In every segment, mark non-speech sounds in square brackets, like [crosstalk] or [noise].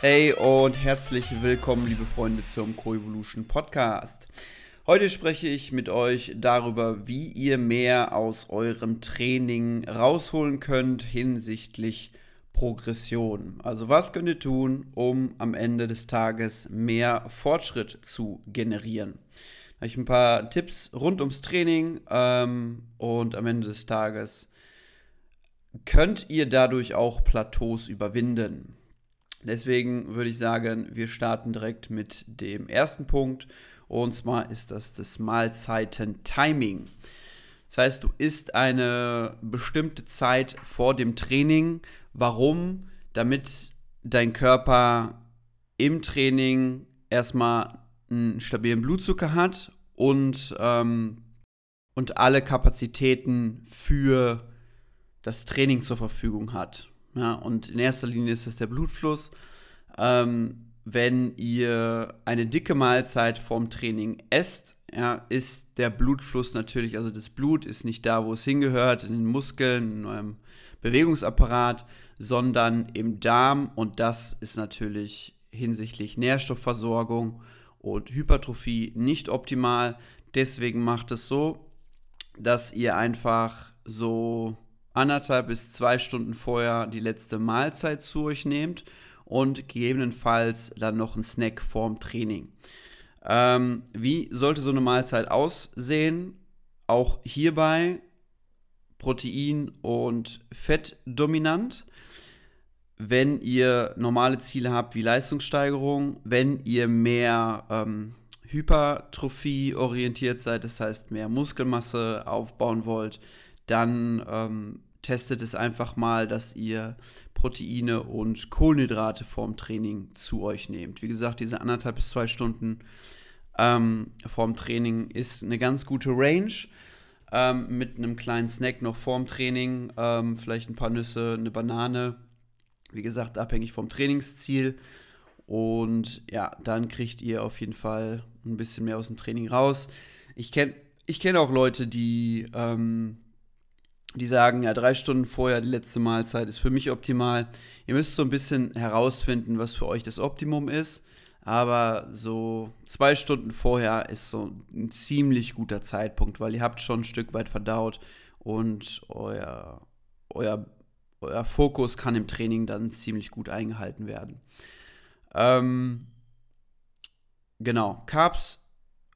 Hey und herzlich willkommen, liebe Freunde, zum Coevolution Podcast. Heute spreche ich mit euch darüber, wie ihr mehr aus eurem Training rausholen könnt hinsichtlich Progression. Also was könnt ihr tun, um am Ende des Tages mehr Fortschritt zu generieren? Da habe ich ein paar Tipps rund ums Training ähm, und am Ende des Tages könnt ihr dadurch auch Plateaus überwinden. Deswegen würde ich sagen, wir starten direkt mit dem ersten Punkt. Und zwar ist das das Mahlzeiten-Timing. Das heißt, du isst eine bestimmte Zeit vor dem Training. Warum? Damit dein Körper im Training erstmal einen stabilen Blutzucker hat und, ähm, und alle Kapazitäten für das Training zur Verfügung hat. Ja, und in erster Linie ist es der Blutfluss. Ähm, wenn ihr eine dicke Mahlzeit vorm Training esst, ja, ist der Blutfluss natürlich, also das Blut ist nicht da, wo es hingehört, in den Muskeln, in eurem Bewegungsapparat, sondern im Darm und das ist natürlich hinsichtlich Nährstoffversorgung und Hypertrophie nicht optimal. Deswegen macht es so, dass ihr einfach so anderthalb bis zwei Stunden vorher die letzte Mahlzeit zu euch nehmt und gegebenenfalls dann noch ein Snack vorm Training. Ähm, wie sollte so eine Mahlzeit aussehen? Auch hierbei Protein und Fett dominant. Wenn ihr normale Ziele habt wie Leistungssteigerung, wenn ihr mehr ähm, Hypertrophie orientiert seid, das heißt mehr Muskelmasse aufbauen wollt, dann ähm, testet es einfach mal, dass ihr Proteine und Kohlenhydrate vorm Training zu euch nehmt. Wie gesagt, diese anderthalb bis zwei Stunden ähm, vorm Training ist eine ganz gute Range. Ähm, mit einem kleinen Snack noch vorm Training, ähm, vielleicht ein paar Nüsse, eine Banane. Wie gesagt, abhängig vom Trainingsziel. Und ja, dann kriegt ihr auf jeden Fall ein bisschen mehr aus dem Training raus. Ich kenne ich kenn auch Leute, die ähm, die sagen, ja, drei Stunden vorher die letzte Mahlzeit ist für mich optimal. Ihr müsst so ein bisschen herausfinden, was für euch das Optimum ist. Aber so zwei Stunden vorher ist so ein ziemlich guter Zeitpunkt, weil ihr habt schon ein Stück weit verdaut und euer, euer, euer Fokus kann im Training dann ziemlich gut eingehalten werden. Ähm, genau, Carbs,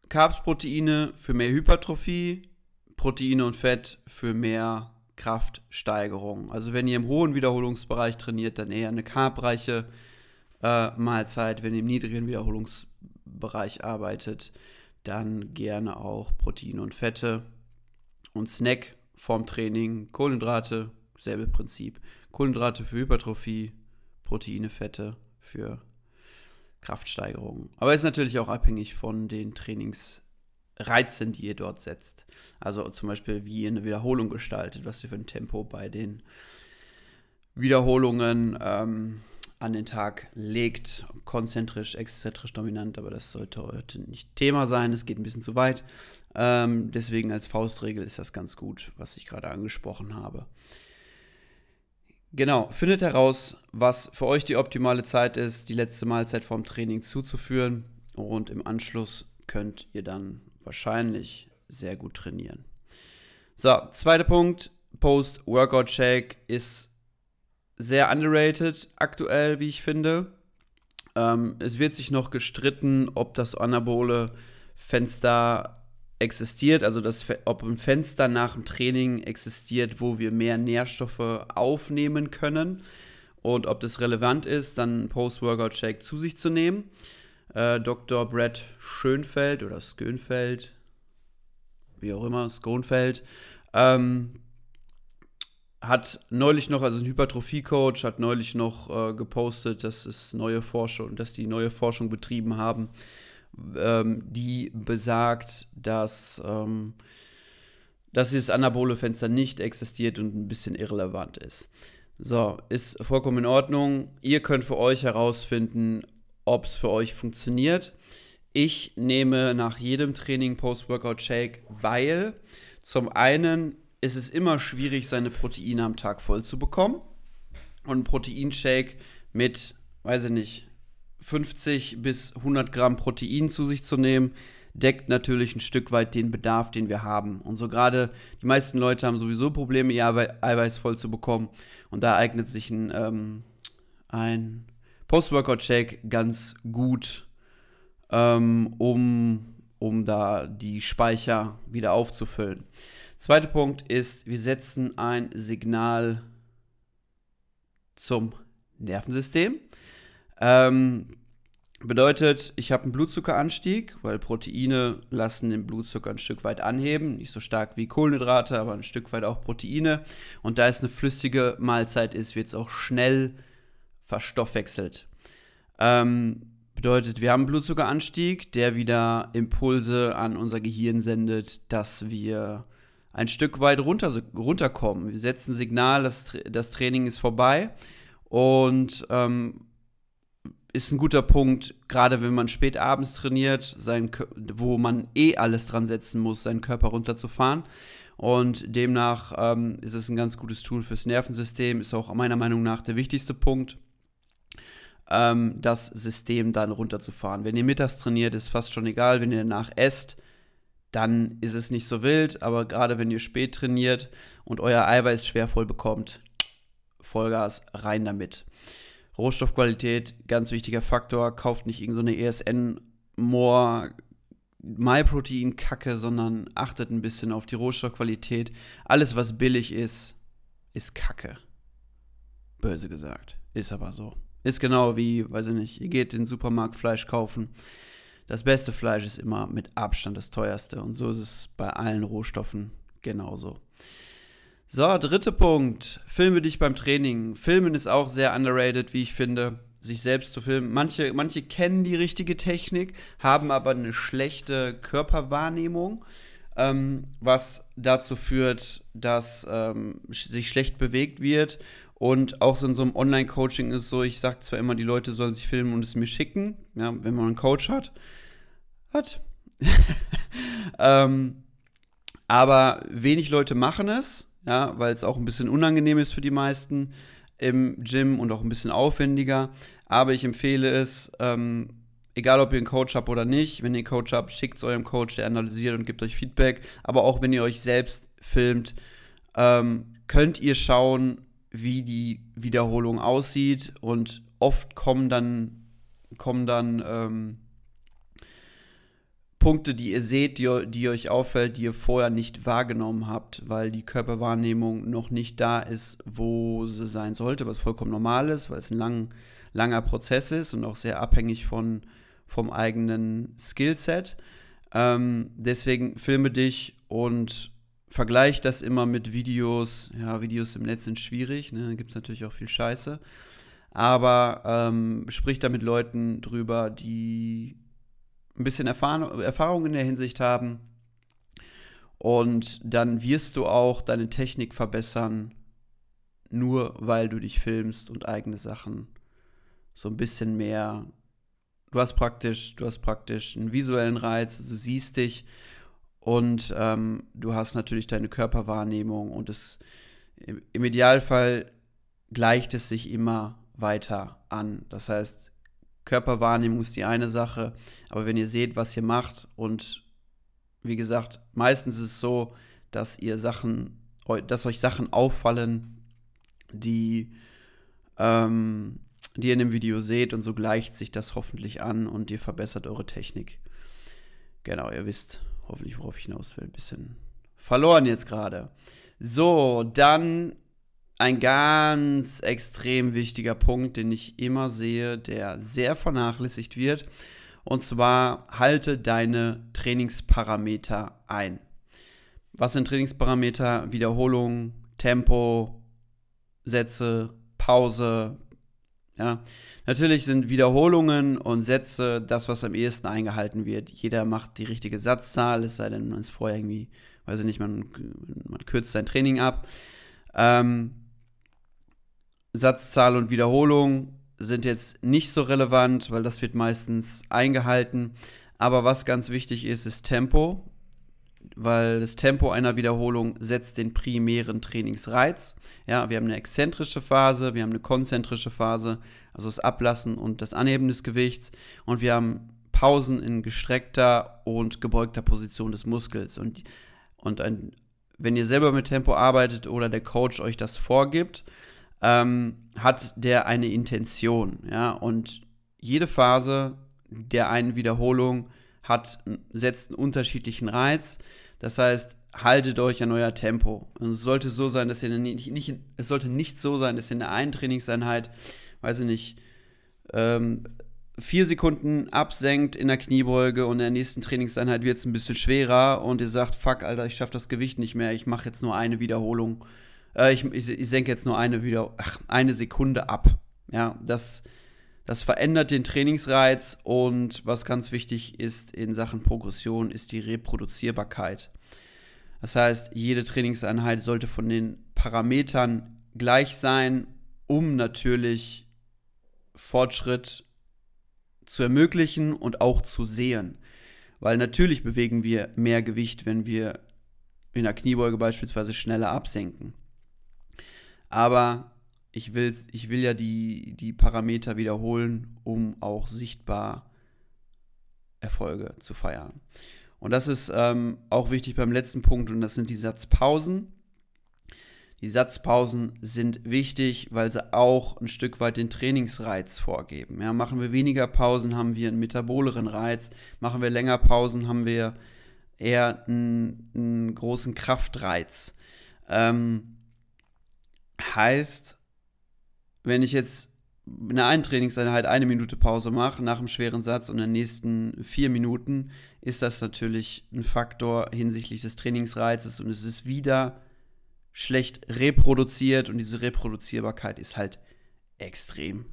Carbs, Proteine für mehr Hypertrophie, Proteine und Fett für mehr Kraftsteigerung. Also wenn ihr im hohen Wiederholungsbereich trainiert, dann eher eine carbreiche äh, Mahlzeit. Wenn ihr im niedrigen Wiederholungsbereich arbeitet, dann gerne auch Proteine und Fette. Und Snack vorm Training, Kohlenhydrate, selbe Prinzip. Kohlenhydrate für Hypertrophie, Proteine, Fette für Kraftsteigerung. Aber ist natürlich auch abhängig von den Trainings Reizen, die ihr dort setzt. Also zum Beispiel, wie ihr eine Wiederholung gestaltet, was ihr für ein Tempo bei den Wiederholungen ähm, an den Tag legt. Konzentrisch, exzentrisch dominant, aber das sollte heute nicht Thema sein. Es geht ein bisschen zu weit. Ähm, deswegen als Faustregel ist das ganz gut, was ich gerade angesprochen habe. Genau, findet heraus, was für euch die optimale Zeit ist, die letzte Mahlzeit vorm Training zuzuführen und im Anschluss könnt ihr dann wahrscheinlich sehr gut trainieren. So, zweiter Punkt, Post-Workout-Shake ist sehr underrated aktuell, wie ich finde. Ähm, es wird sich noch gestritten, ob das anabole Fenster existiert, also das, ob ein Fenster nach dem Training existiert, wo wir mehr Nährstoffe aufnehmen können und ob das relevant ist, dann Post-Workout-Shake zu sich zu nehmen. Äh, Dr. Brett Schönfeld oder Skönfeld, wie auch immer, Skonfeld, ähm, hat neulich noch, also ein Hypertrophie-Coach, hat neulich noch äh, gepostet, dass es neue Forschung, dass die neue Forschung betrieben haben, ähm, die besagt, dass, ähm, dass dieses anabole Fenster nicht existiert und ein bisschen irrelevant ist. So, ist vollkommen in Ordnung. Ihr könnt für euch herausfinden, ob es für euch funktioniert. Ich nehme nach jedem Training Post-Workout-Shake, weil zum einen ist es immer schwierig, seine Proteine am Tag voll zu bekommen. Und ein Proteinshake mit, weiß ich nicht, 50 bis 100 Gramm Protein zu sich zu nehmen, deckt natürlich ein Stück weit den Bedarf, den wir haben. Und so gerade die meisten Leute haben sowieso Probleme, ihr Eiweiß voll zu bekommen. Und da eignet sich ein, ähm, ein Post-Workout-Shake ganz gut, ähm, um, um da die Speicher wieder aufzufüllen. Zweiter Punkt ist, wir setzen ein Signal zum Nervensystem. Ähm, bedeutet, ich habe einen Blutzuckeranstieg, weil Proteine lassen den Blutzucker ein Stück weit anheben. Nicht so stark wie Kohlenhydrate, aber ein Stück weit auch Proteine. Und da es eine flüssige Mahlzeit ist, wird es auch schnell verstoffwechselt. Ähm, bedeutet, wir haben einen Blutzuckeranstieg, der wieder Impulse an unser Gehirn sendet, dass wir ein Stück weit runter, runterkommen. Wir setzen Signal, das, das Training ist vorbei und ähm, ist ein guter Punkt, gerade wenn man spät abends trainiert, sein, wo man eh alles dran setzen muss, seinen Körper runterzufahren. Und demnach ähm, ist es ein ganz gutes Tool fürs Nervensystem, ist auch meiner Meinung nach der wichtigste Punkt, ähm, das System dann runterzufahren. Wenn ihr mittags trainiert, ist fast schon egal, wenn ihr danach esst, dann ist es nicht so wild, aber gerade wenn ihr spät trainiert und euer Eiweiß schwer voll bekommt, Vollgas rein damit. Rohstoffqualität, ganz wichtiger Faktor. Kauft nicht irgendeine so ESN More MyProtein Kacke, sondern achtet ein bisschen auf die Rohstoffqualität. Alles, was billig ist, ist Kacke. Böse gesagt. Ist aber so. Ist genau wie, weiß ich nicht, ihr geht in den Supermarkt Fleisch kaufen. Das beste Fleisch ist immer mit Abstand das teuerste. Und so ist es bei allen Rohstoffen genauso. So, dritter Punkt. Filme dich beim Training. Filmen ist auch sehr underrated, wie ich finde. Sich selbst zu filmen. Manche, manche kennen die richtige Technik, haben aber eine schlechte Körperwahrnehmung, ähm, was dazu führt, dass ähm, sich schlecht bewegt wird. Und auch so in so einem Online-Coaching ist so, ich sage zwar immer, die Leute sollen sich filmen und es mir schicken, ja, wenn man einen Coach hat. Hat. [laughs] ähm, aber wenig Leute machen es ja, weil es auch ein bisschen unangenehm ist für die meisten im Gym und auch ein bisschen aufwendiger. Aber ich empfehle es, ähm, egal ob ihr einen Coach habt oder nicht, wenn ihr einen Coach habt, schickt es eurem Coach, der analysiert und gibt euch Feedback. Aber auch wenn ihr euch selbst filmt, ähm, könnt ihr schauen, wie die Wiederholung aussieht. Und oft kommen dann, kommen dann ähm, Punkte, die ihr seht, die, die euch auffällt, die ihr vorher nicht wahrgenommen habt, weil die Körperwahrnehmung noch nicht da ist, wo sie sein sollte, was vollkommen normal ist, weil es ein lang, langer Prozess ist und auch sehr abhängig von, vom eigenen Skillset. Ähm, deswegen filme dich und vergleich das immer mit Videos. Ja, Videos im Netz sind schwierig, ne? da gibt es natürlich auch viel Scheiße. Aber ähm, sprich da mit Leuten drüber, die ein bisschen Erfahrung, Erfahrung in der Hinsicht haben. Und dann wirst du auch deine Technik verbessern, nur weil du dich filmst und eigene Sachen so ein bisschen mehr. Du hast praktisch, du hast praktisch einen visuellen Reiz, also du siehst dich und ähm, du hast natürlich deine Körperwahrnehmung und es im Idealfall gleicht es sich immer weiter an. Das heißt, Körperwahrnehmung ist die eine Sache, aber wenn ihr seht, was ihr macht und wie gesagt, meistens ist es so, dass ihr Sachen, dass euch Sachen auffallen, die, ähm, die ihr in dem Video seht und so gleicht sich das hoffentlich an und ihr verbessert eure Technik. Genau, ihr wisst hoffentlich, worauf ich hinaus will. Ein bisschen verloren jetzt gerade. So, dann ein ganz extrem wichtiger Punkt, den ich immer sehe, der sehr vernachlässigt wird. Und zwar halte deine Trainingsparameter ein. Was sind Trainingsparameter? Wiederholung, Tempo, Sätze, Pause. Ja, natürlich sind Wiederholungen und Sätze das, was am ehesten eingehalten wird. Jeder macht die richtige Satzzahl, es sei denn, man ist vorher irgendwie, weiß ich nicht, man, man kürzt sein Training ab. Ähm, Satzzahl und Wiederholung sind jetzt nicht so relevant, weil das wird meistens eingehalten. Aber was ganz wichtig ist, ist Tempo. Weil das Tempo einer Wiederholung setzt den primären Trainingsreiz. Ja, wir haben eine exzentrische Phase, wir haben eine konzentrische Phase, also das Ablassen und das Anheben des Gewichts. Und wir haben Pausen in gestreckter und gebeugter Position des Muskels. Und, und ein, wenn ihr selber mit Tempo arbeitet oder der Coach euch das vorgibt, ähm, hat der eine Intention. Ja, und jede Phase der einen Wiederholung hat, setzt einen unterschiedlichen Reiz. Das heißt, haltet euch an euer Tempo. Und es sollte so sein, dass ihr nicht, nicht, es sollte nicht so sein, dass ihr in der einen Trainingseinheit, weiß ich nicht, ähm, vier Sekunden absenkt in der Kniebeuge und in der nächsten Trainingseinheit wird es ein bisschen schwerer und ihr sagt, fuck, Alter, ich schaffe das Gewicht nicht mehr, ich mache jetzt nur eine Wiederholung. Äh, ich, ich, ich senke jetzt nur eine, wieder, eine Sekunde ab. Ja, das das verändert den Trainingsreiz und was ganz wichtig ist in Sachen Progression, ist die Reproduzierbarkeit. Das heißt, jede Trainingseinheit sollte von den Parametern gleich sein, um natürlich Fortschritt zu ermöglichen und auch zu sehen. Weil natürlich bewegen wir mehr Gewicht, wenn wir in der Kniebeuge beispielsweise schneller absenken. Aber ich will, ich will ja die, die Parameter wiederholen, um auch sichtbar Erfolge zu feiern. Und das ist ähm, auch wichtig beim letzten Punkt und das sind die Satzpausen. Die Satzpausen sind wichtig, weil sie auch ein Stück weit den Trainingsreiz vorgeben. Ja, machen wir weniger Pausen, haben wir einen metaboleren Reiz. Machen wir länger Pausen, haben wir eher einen, einen großen Kraftreiz. Ähm, heißt, wenn ich jetzt in der einen Trainingseinheit eine Minute Pause mache, nach einem schweren Satz und in den nächsten vier Minuten, ist das natürlich ein Faktor hinsichtlich des Trainingsreizes und es ist wieder schlecht reproduziert und diese Reproduzierbarkeit ist halt extrem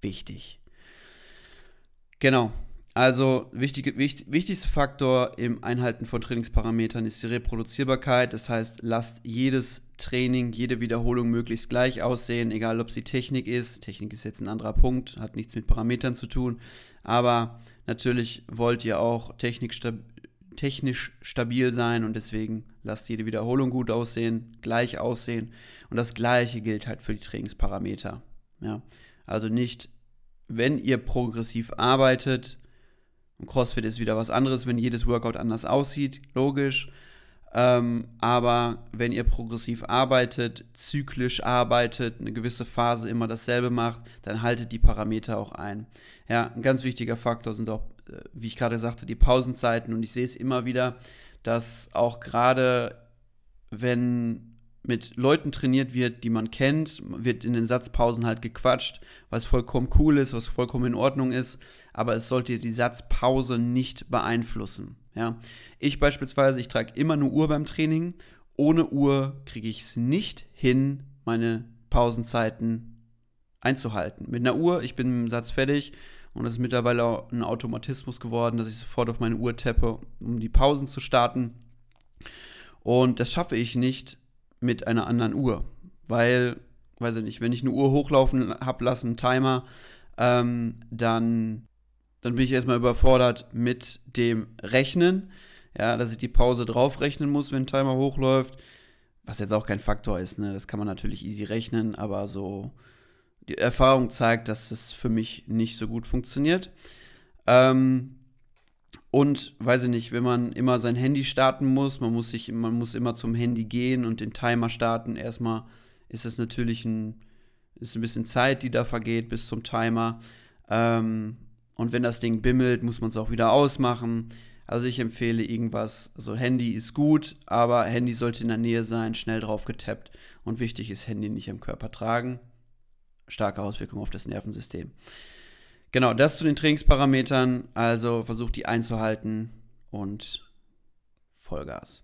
wichtig. Genau. Also wichtig, wichtig, wichtigster Faktor im Einhalten von Trainingsparametern ist die Reproduzierbarkeit. Das heißt, lasst jedes Training, jede Wiederholung möglichst gleich aussehen, egal ob sie Technik ist. Technik ist jetzt ein anderer Punkt, hat nichts mit Parametern zu tun. Aber natürlich wollt ihr auch technisch stabil sein und deswegen lasst jede Wiederholung gut aussehen, gleich aussehen. Und das gleiche gilt halt für die Trainingsparameter. Ja? Also nicht, wenn ihr progressiv arbeitet, CrossFit ist wieder was anderes, wenn jedes Workout anders aussieht, logisch. Ähm, aber wenn ihr progressiv arbeitet, zyklisch arbeitet, eine gewisse Phase immer dasselbe macht, dann haltet die Parameter auch ein. Ja, ein ganz wichtiger Faktor sind auch, äh, wie ich gerade sagte, die Pausenzeiten. Und ich sehe es immer wieder, dass auch gerade wenn mit Leuten trainiert wird, die man kennt, wird in den Satzpausen halt gequatscht, was vollkommen cool ist, was vollkommen in Ordnung ist, aber es sollte die Satzpause nicht beeinflussen. Ja? Ich beispielsweise, ich trage immer eine Uhr beim Training. Ohne Uhr kriege ich es nicht hin, meine Pausenzeiten einzuhalten. Mit einer Uhr, ich bin im Satz fertig und es ist mittlerweile auch ein Automatismus geworden, dass ich sofort auf meine Uhr tappe, um die Pausen zu starten. Und das schaffe ich nicht, mit einer anderen Uhr. Weil, weiß ich nicht, wenn ich eine Uhr hochlaufen habe lassen, einen Timer, ähm, dann, dann bin ich erstmal überfordert mit dem Rechnen. Ja, dass ich die Pause draufrechnen muss, wenn ein Timer hochläuft. Was jetzt auch kein Faktor ist, ne? Das kann man natürlich easy rechnen, aber so die Erfahrung zeigt, dass es für mich nicht so gut funktioniert. Ähm, und weiß ich nicht, wenn man immer sein Handy starten muss, man muss sich, man muss immer zum Handy gehen und den Timer starten. Erstmal ist es natürlich ein, ist ein bisschen Zeit, die da vergeht bis zum Timer. Ähm, und wenn das Ding bimmelt, muss man es auch wieder ausmachen. Also ich empfehle irgendwas, also Handy ist gut, aber Handy sollte in der Nähe sein, schnell drauf getappt. Und wichtig ist Handy nicht am Körper tragen. Starke Auswirkungen auf das Nervensystem. Genau, das zu den Trainingsparametern. Also versucht die einzuhalten und Vollgas.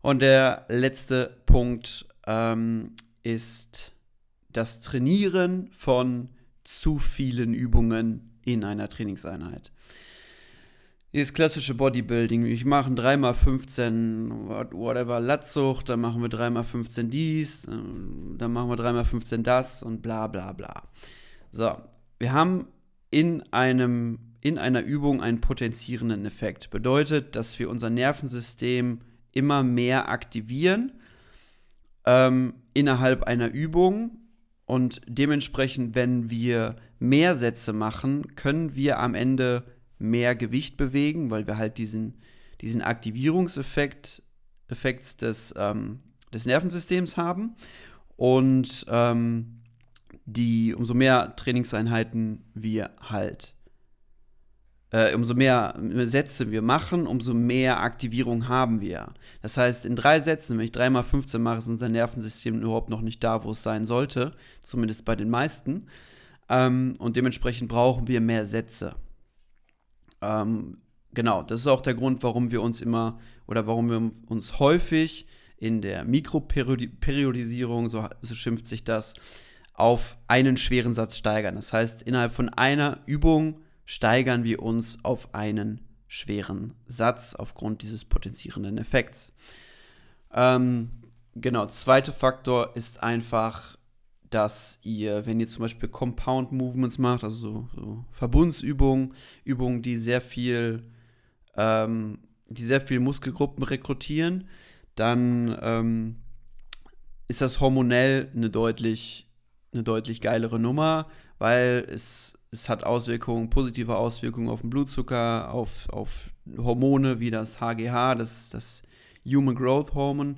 Und der letzte Punkt ähm, ist das Trainieren von zu vielen Übungen in einer Trainingseinheit. Dieses klassische Bodybuilding. Ich mache 3x15, whatever, Latzsucht, dann machen wir 3x15 dies, dann machen wir 3x15 das und bla bla bla. So, wir haben in, einem, in einer Übung einen potenzierenden Effekt. Bedeutet, dass wir unser Nervensystem immer mehr aktivieren ähm, innerhalb einer Übung. Und dementsprechend, wenn wir mehr Sätze machen, können wir am Ende mehr Gewicht bewegen, weil wir halt diesen, diesen Aktivierungseffekt Effekts des, ähm, des Nervensystems haben. Und ähm, die, umso mehr Trainingseinheiten wir halt, äh, umso mehr Sätze wir machen, umso mehr Aktivierung haben wir. Das heißt, in drei Sätzen, wenn ich dreimal 15 mache, ist unser Nervensystem überhaupt noch nicht da, wo es sein sollte, zumindest bei den meisten. Ähm, und dementsprechend brauchen wir mehr Sätze. Ähm, genau, das ist auch der Grund, warum wir uns immer oder warum wir uns häufig in der Mikroperiodisierung, so, so schimpft sich das, auf einen schweren Satz steigern. Das heißt, innerhalb von einer Übung steigern wir uns auf einen schweren Satz aufgrund dieses potenzierenden Effekts. Ähm, genau, zweiter Faktor ist einfach, dass ihr, wenn ihr zum Beispiel Compound Movements macht, also so, so Verbundsübungen, Übungen, die sehr viel, ähm, die sehr viel Muskelgruppen rekrutieren, dann ähm, ist das hormonell eine deutlich eine deutlich geilere Nummer, weil es, es hat Auswirkungen, positive Auswirkungen auf den Blutzucker, auf, auf Hormone wie das HGH, das, das Human Growth Hormone,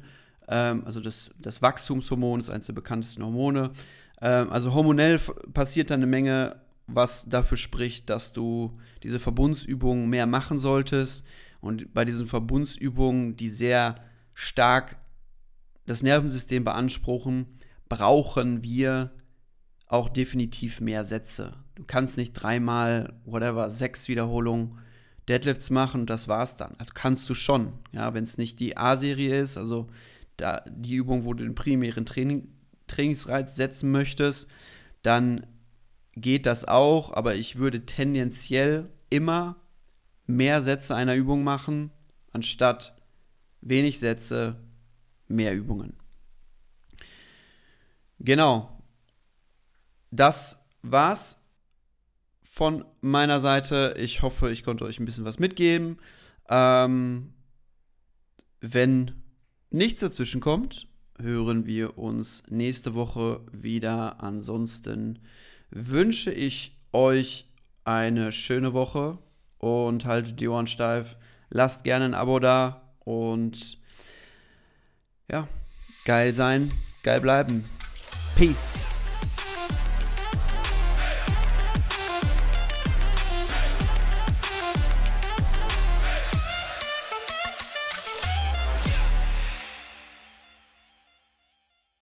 ähm, also das, das Wachstumshormon ist eines der bekanntesten Hormone. Ähm, also hormonell passiert da eine Menge, was dafür spricht, dass du diese Verbundsübungen mehr machen solltest. Und bei diesen Verbundsübungen, die sehr stark das Nervensystem beanspruchen, brauchen wir auch definitiv mehr Sätze. Du kannst nicht dreimal, whatever, sechs Wiederholungen Deadlifts machen und das war's dann. Also kannst du schon, ja, wenn es nicht die A-Serie ist, also da, die Übung, wo du den primären Training, Trainingsreiz setzen möchtest, dann geht das auch, aber ich würde tendenziell immer mehr Sätze einer Übung machen, anstatt wenig Sätze, mehr Übungen. Genau, das war's von meiner Seite. Ich hoffe, ich konnte euch ein bisschen was mitgeben. Ähm, wenn nichts dazwischen kommt, hören wir uns nächste Woche wieder. Ansonsten wünsche ich euch eine schöne Woche und haltet die Ohren steif. Lasst gerne ein Abo da und ja, geil sein, geil bleiben. Peace.